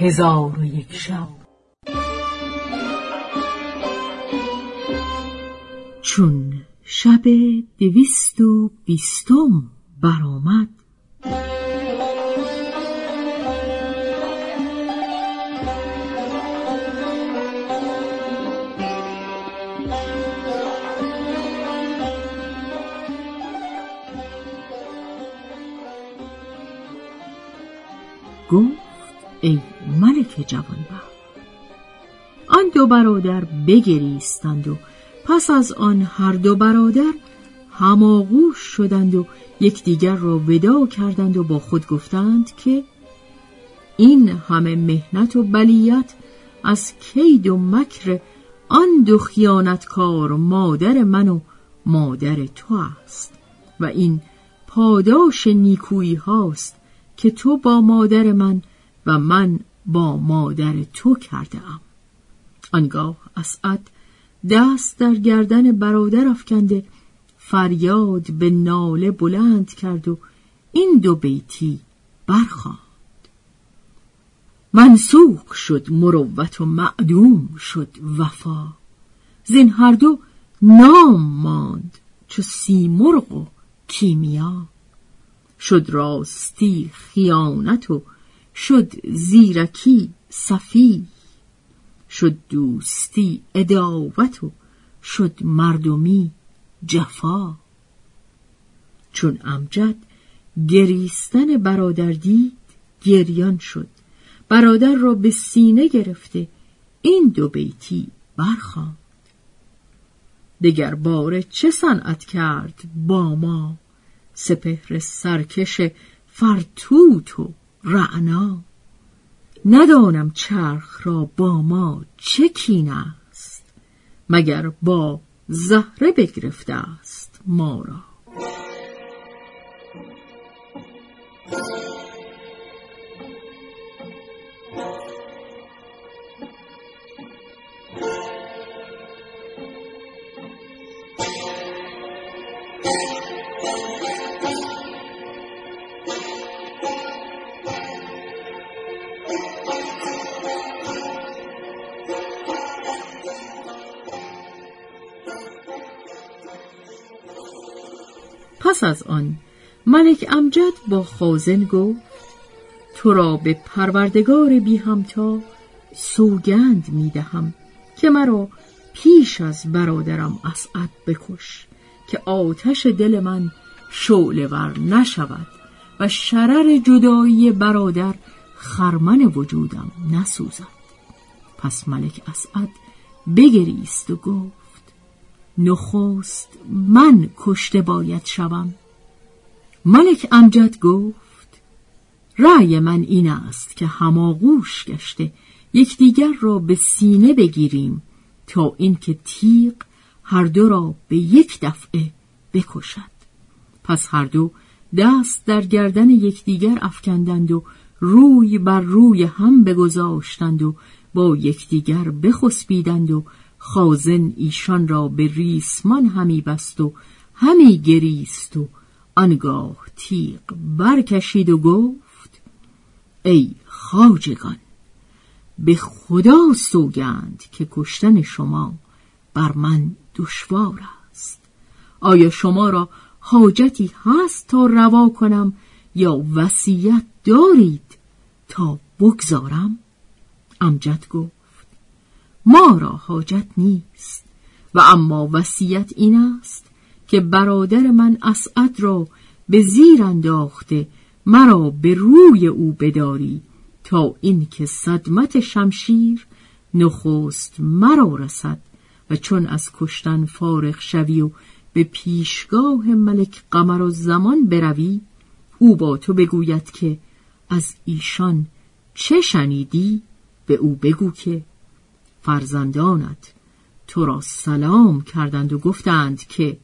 هزار و یک شب. چون شب دویست و بیستم برآمد گفت ای ملک جوانبخت آن دو برادر بگریستند و پس از آن هر دو برادر هماغوش شدند و یکدیگر را ودا کردند و با خود گفتند که این همه مهنت و بلیت از کید و مکر آن دو خیانتکار مادر من و مادر تو است و این پاداش نیکویی هاست که تو با مادر من و من با مادر تو کرده ام. آنگاه اسعد دست در گردن برادر افکنده فریاد به ناله بلند کرد و این دو بیتی برخواند منسوخ شد مروت و معدوم شد وفا. زین هر دو نام ماند چو سیمرغ و کیمیا. شد راستی خیانت و شد زیرکی صفی شد دوستی اداوت و شد مردمی جفا. چون امجد گریستن برادر دید گریان شد. برادر را به سینه گرفته این دو بیتی برخواند. دگر باره چه صنعت کرد با ما؟ سپهر سرکش فرتوت و رعنا ندانم چرخ را با ما چه کین است مگر با زهره بگرفته است ما را. پس از آن ملک امجد با خازن گفت تو را به پروردگار بی همتا سوگند می دهم که مرا پیش از برادرم اسعد بکش که آتش دل من ور نشود و شرر جدایی برادر خرمن وجودم نسوزد. پس ملک اسعد بگریست و گفت نخست من کشته باید شوم. ملک امجد گفت رأی من این است که هماغوش گشته یکدیگر را به سینه بگیریم تا اینکه تیغ هر دو را به یک دفعه بکشد. پس هر دو دست در گردن یکدیگر افکندند و روی بر روی هم بگذاشتند و با یکدیگر بخسبیدند و خازن ایشان را به ریسمان همی بست و همی گریست و آنگاه تیغ برکشید و گفت ای خاجگان به خدا سوگند که کشتن شما بر من دشوار است. آیا شما را حاجتی هست تا روا کنم یا وصیت دارید تا بگذارم؟ امجد گفت ما را حاجت نیست. و اما وصیت این است که برادر من اسعد را به زیر انداخته مرا به روی او بداری تا اینکه صدمت شمشیر نخست مرا رسد و چون از کشتن فارغ شوی و به پیشگاه ملک قمر و زمان بروی او با تو بگوید که از ایشان چه شنیدی؟ به او بگو که فرزندانت. تو را سلام کردند و گفتند که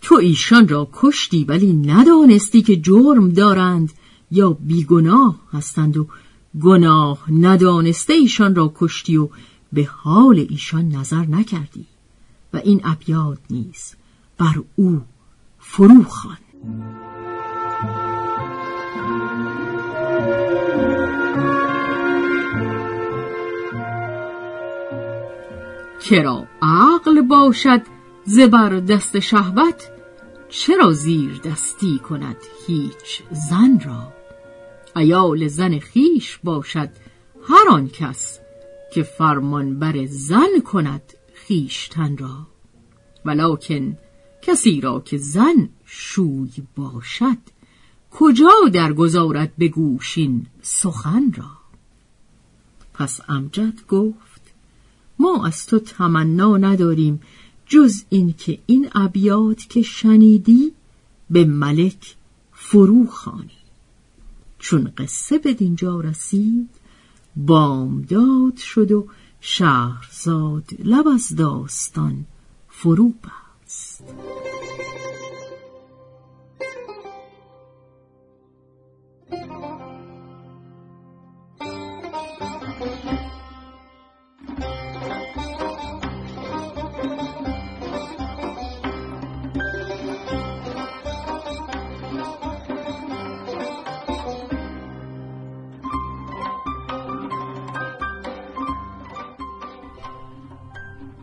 تو ایشان را کشتی ولی ندانستی که جرم دارند یا بیگناه هستند و گناه ندانسته ایشان را کشتی و به حال ایشان نظر نکردی. و این ابیاد نیست. بر او فرو خوان کرا عقل باشد زبر دست شهوت؟ چرا زیر دستی کند هیچ زن را؟ ایال زن خیش باشد هر آن کس که فرمان بر زن کند خیشتن را. ولکن کسی را که زن شوی باشد کجا درگذارد به گوشین سخن را؟ پس امجد گفت ما از تو تمنا نداریم جز این که این ابیات که شنیدی به ملک فرو خانی چون قصه به دینجا رسید بامداد شد و شهرزاد لب از داستان فرو بست.